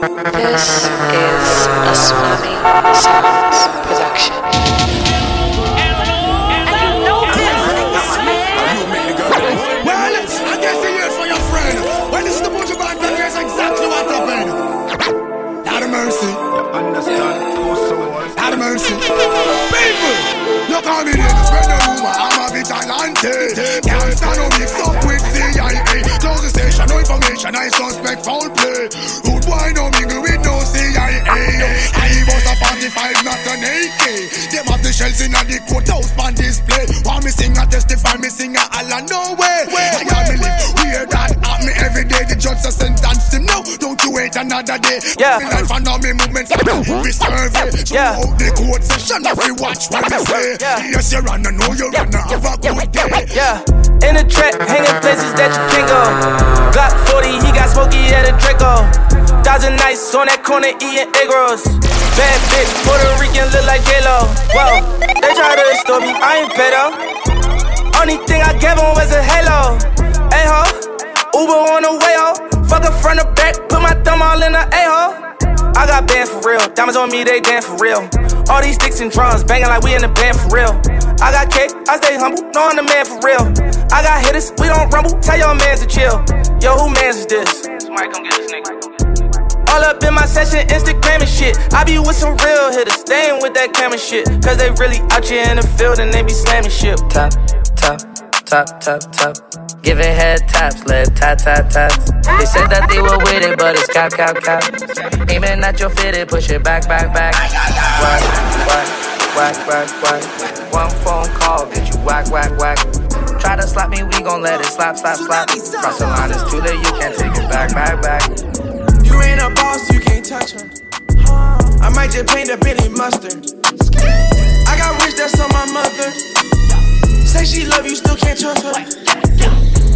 This is a Tsunami Sounds production. Well, I guess for your friend. This is the here's exactly what happened. Mercy. Mercy. People, you spread the rumor. I'm a. Can't stand no mix up with CIA. Close the station, no information. I suspect foul play. An AK. Them have the shells in the courthouse on display. Want me sing, I testify, me sing, I all no way. I got me live weird that at me every day. The judge a sentence him now. Don't you wait another day. Yeah. Me life and all me movements. We survey. Yeah. Throughout the court session, if you watch what me say. Yeah. Yes, you run, I know you run, have a good day. Yeah, in the trap, hanging places that you can't go. Glock 40, he got smoky at a Draco. Thousand nights on that corner eating egg rolls. Bad bitch, Puerto Rican look like J-Lo. Whoa, they try to extort me, I ain't better. Only thing I gave him was a halo. Hey ho, Uber on the way ho. Fuck her front or back, put my thumb all in the A ho. I got bands for real, diamonds on me, they dance for real. All these sticks and drums, banging like we in the band for real. I got cake, I stay humble, know I'm the man for real. I got hitters, we don't rumble, tell your mans to chill. Yo, who mans is this? Somebody come get this nigga. All up in my session, Instagram and shit. I be with some real hitters, ain't with that camera shit. Cause they really out here in the field and they be slamming shit. top, top, top, top, top. Giving head taps, lip tap, tap, tap. They said that they were with it, but it's cap, cap, cap. Aiming at your fitted, push it back, back, back. Whack, whack, whack, whack, whack. One phone call, get you whack, whack, whack. Try to slap me, we gon' let it slap, slap, slap. Cross the line, it's too late, you can't take it back, back, back. Ain't a boss, you can't touch her. I might just paint a Benny mustard. I got rich, that's on my mother. Say she love you, still can't trust her.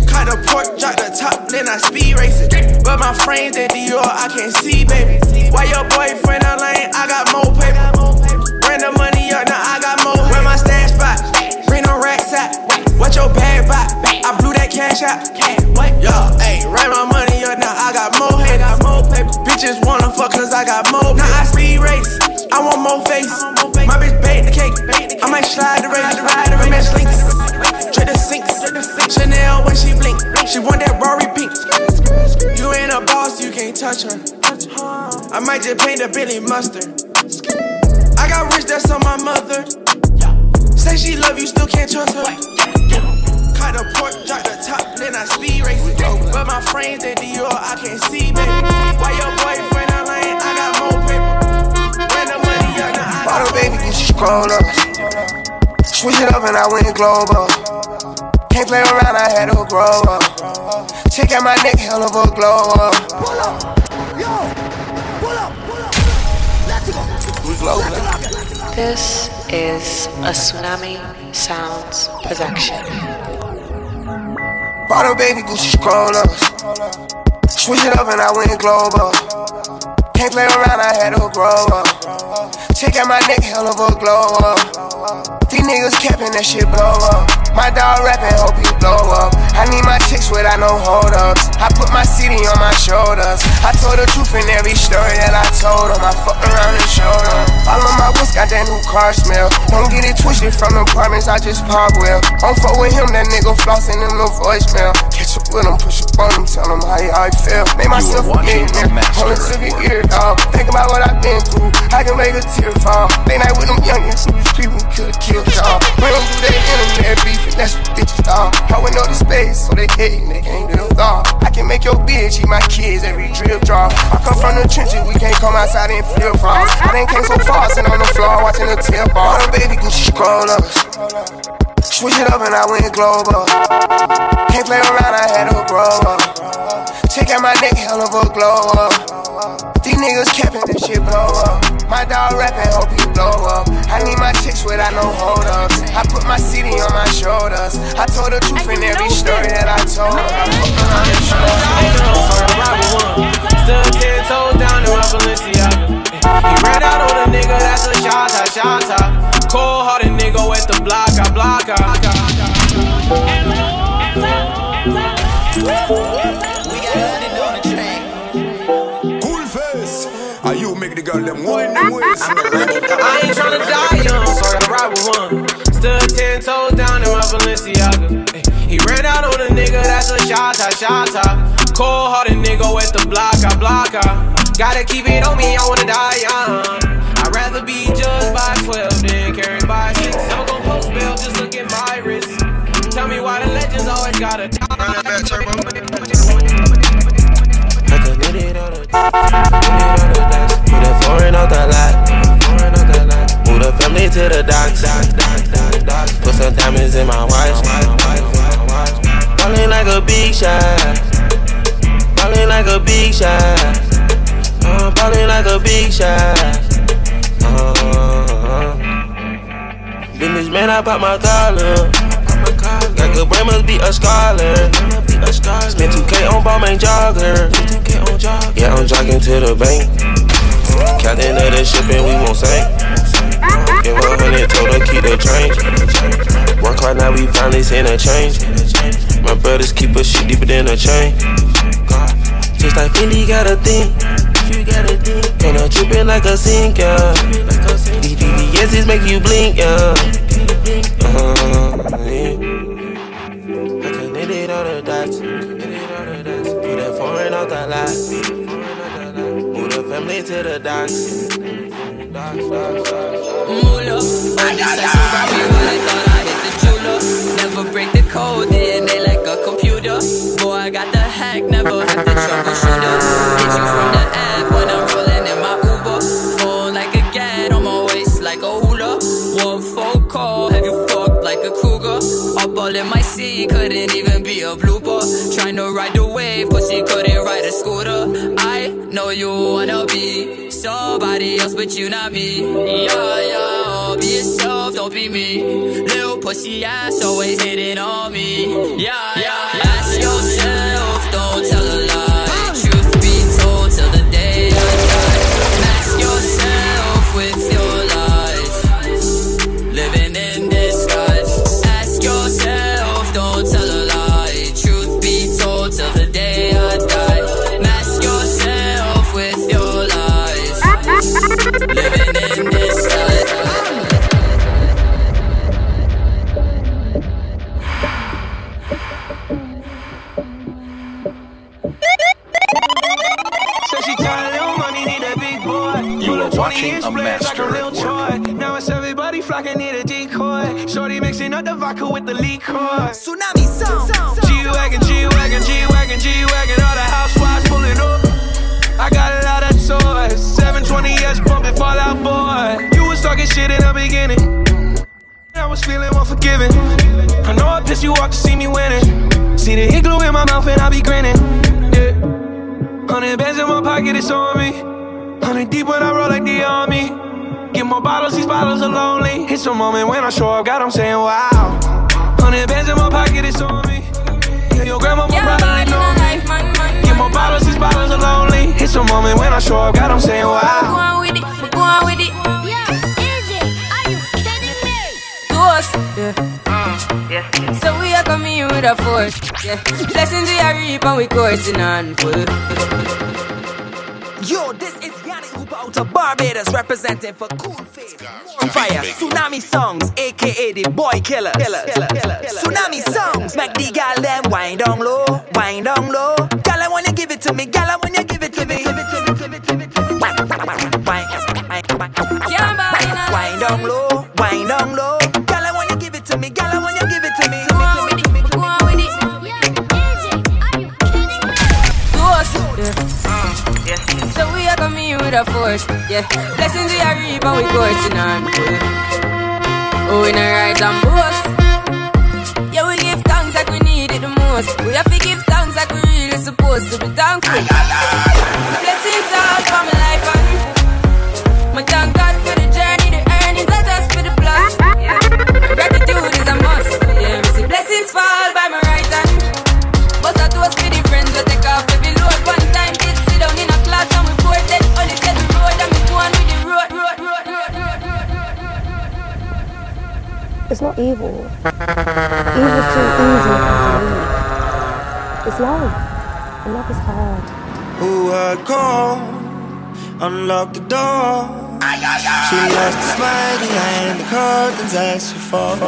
Cut the pork, drop the top, then I speed race it. But my frames at Dior, I can't see, baby. Why your boyfriend a lane? I got more paper. Bring the money up, now I got more. Where my stash spot? Bring no racks out. What your bag buy? I blew that cash out. Just paint a Billy mustard. I got rich, that's on my mother. Say she love you, still can't trust her. Cut the pork, drop the top, then I speed race it. Oh, but my frames at Dior, I can't see, baby. Why your boyfriend a lane? I got more paper. When the money up, now I got Bottle baby, you scroll up. Switch it up and I went global. Can't play around, I had to grow up. Check out my neck, hell of a glow up. We This is a Tsunami Sounds production. Bottle baby, Gucci scroll up. Switch it up and I went global. Can't play around, I had to grow up. Check out my neck, hell of a glow up. These niggas capping, that shit blow up. My dog rapping, hope he blow up. I need my chicks without no hold ups. I put my city on my shoulders. I told the truth in every story that I told them. I fucked around and showed them. All of my whips got that new car smell. Don't get it twisted from the apartments, I just pop well. Don't fuck with him, that nigga flossing in the voicemail. Catch up with him, push up on him, tell him how, how I feel. Make myself a millionaire. Only took a year, dog. Think about what I've been through. I can make a tear fall. Late night with them youngins, who people could've killed y'all. We don't do that internet beef, and that's what bitches dog. I went know the so they hate they can't do dog. I can make your bitch eat my kids every drip drop. I come from the trenches, we can't come outside and flip flops. I done came so far, sitting on the floor watching the tip ball. Little baby Gucci scroll up. Switch it up and I went global. Can't play around, I had to grow up. Check out my neck, hell of a glow up. These niggas capping, this shit blow up. My dog rapping, hope he blow up. I need my chicks without no hold ups. I put my city on my shoulders. I told the truth in every story that I told. I fuck around and show. Stood ten toes down in my Balenciaga. He ran out on a nigga, that's a shot, a shot. Cold hearted nigga with the block, I block, Cool make the girl them wine them waist. I ain't tryna die young, so I gotta ride with one. Stood ten toes down in my Balenciaga. He ran out on a nigga, that's a shot, shot, shot. Cold hearted nigga with the block, I block, I. Gotta keep it on me, I wanna die young. I'd rather be judged by 12 than carried by 6. Never gon' post bail, just look at my wrist. Tell me why the legends always gotta die. Run that back, turbo. I can hit it on the, to the docks. Put some diamonds in my watch. Ballin' like a big shot. Ballin' like a big shot. Uh, ballin' like a big shot. Uh, Businessman, I pop my collar. Got good brain, must be a scholar. Spent 2K on Balmain jogger. Yeah, I'm jogging to the bank. Captain of the ship and we won't sink. Give a hundred, told her keep the change. Work hard now, we finally seen a change. My brothers keep a shit deeper than a chain. Just like Fendi got a thing. And I'm tripping like a sinker. These BBS's make you blink, yeah. Uh, yeah. I connected all the dots. Put that foreign out the lot. Move the family to the docks. On this side, so Robbie Hood, I thought I hit the jeweler. Never break the code, DNA like a computer. Boy, I got the hack, never have to troubleshoot it. Get you from the app when I'm rolling in my Uber. Full like a gat on my waist like a hula. One phone call, have you fucked like a cougar? Up all in my seat, couldn't even be a blooper. Trying to ride the wave, pussy couldn't ride a scooter. I know you wanna be somebody else, but you not me. Yeah, yeah, be yourself, don't be me. Little pussy ass always hitting on me. Yeah, yeah, ask yourself, don't tell a lie. Watching inch a blades like master Lil at Troy. Now it's everybody flocking, need a decoy. Shorty mixing up the vodka with the liquor. Tsunami sound. G-Wagon, G-Wagon, G-Wagon, G-Wagon, all the housewives pulling up. I got a lot of toys, 720S bumping Fall Out Boy. You was talking shit in the beginning. I was feeling unforgiving. I know I pissed you off to see me winning. See the igloo in my mouth and I be grinning. Yeah. Hundred bands in my pocket, it's on me. Hundred deep when I roll like the army. Get more bottles, these bottles are lonely. It's a moment when I show up, God, I'm saying wow. Hundred bands in my pocket, it's on me. Yeah, your grandma will probably know me. Get more bottles, these bottles are lonely. It's a moment when I show up, God, I'm saying wow. Go on with it, go on with it. Ghost, yeah. So we are coming in with a force, yeah. Blessings we are reap and we coursing on full. Yo, this is Yannick Hooper out of Barbados representing for Cool Face. On fire, Tsunami Sounds, aka the Boy Killer. Tsunami Sounds, make the gal them wind down low, wind down low. Gal, I wanna give it to me, gal, I wanna give it to me. Wind, Can't buy in a wind down low, wind down low. With a force, yeah. Blessings we are reap and we coursing on. Oh, we not rise and boast. Yeah, we give thanks like we need it the most. We have to give thanks like we really supposed to be thankful. Not evil. Evil's too easy to believe. It's love. And love is hard. Who had come unlock the door. She loves the smile behind the curtains as she falls.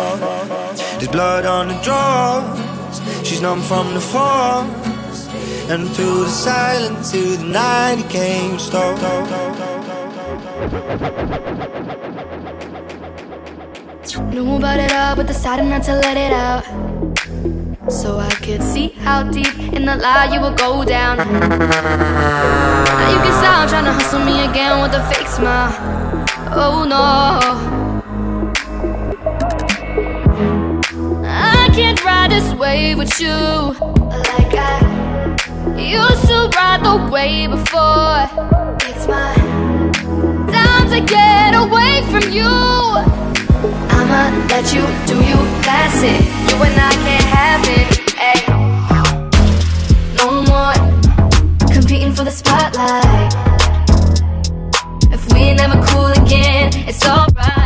There's blood on the drawers. She's numb from the fall. And through the silence, to the night, it came slow. Knew about it all, but decided not to let it out. So I could see how deep in the lie you would go down. Now you can stop trying to hustle me again with a fake smile. Oh no. I can't ride this wave with you like I used to ride the wave before. It's my time to get away from you. I'ma let you do you, classic. You and I can't have it. Ay. No more competing for the spotlight. If we never cool again, it's alright.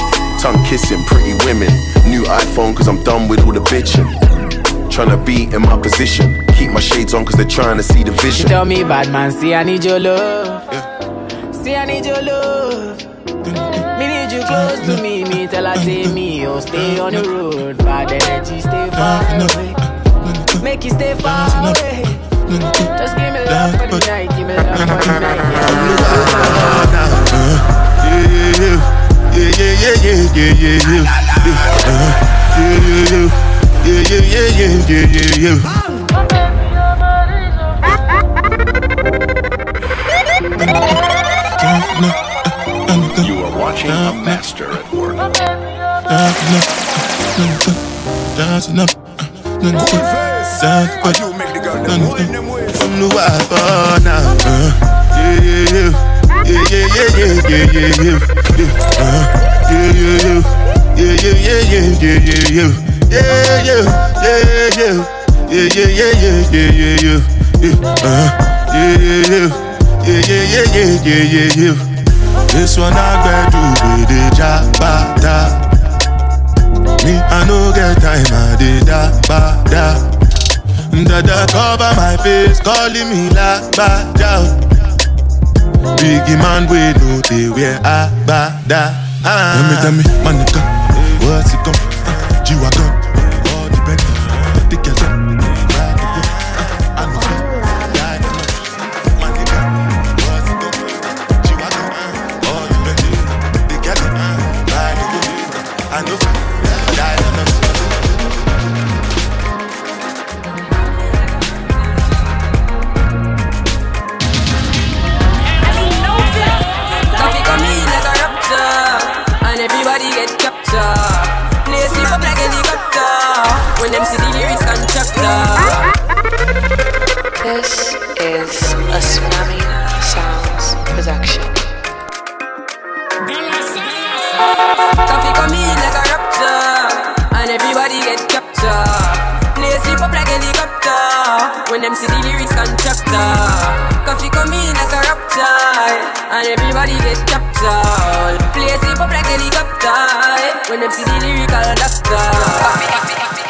Tongue kissing, pretty women. New iPhone, cause I'm done with all the bitching. Tryna be in my position. Keep my shades on, cause they're trying to see the She vision. tell me, bad man, see I need your love. See I need your love. Me need you close to me. Me tell her say me, oh stay on the road. Bad energy, stay far away. Make you stay far away. Just give me love for the night, give me love for the night. Yeah, yeah, yeah, yeah, yeah, yeah, yeah, yeah. Uh, yeah, yeah, yeah, yeah, yeah, yeah, yeah, yeah, yeah. You are watching a master at work. From the wild bar now. Uh, yeah, yeah, yeah. Yeah, yeah, yeah, yeah, yeah, yeah, yeah. Uh, yeah, yeah, yeah. Yeah, yeah, yeah, yeah, yeah, yeah, yeah. Yeah, yeah, yeah, yeah. Yeah, yeah, yeah, yeah, yeah, yeah, yeah. Yeah, uh, yeah, yeah, yeah. Yeah, yeah, yeah, yeah, yeah, yeah, yeah. This one I got to be the jabata. Me, I no get time, I did da ba da. Dada cover my face, calling me la ba da. Biggie man, we know they wear a ba da. Tell me, tell me, my nigga, what's it gon' uh, G-Wagon, satisfaction. Traffic coming in like a raptor, and everybody get captured. They sleep up like helicopter when them see lyrics contractor. Koffee coming in like a raptor, and everybody get captured. Play sleep up like helicopter when them see the lyrical doctor.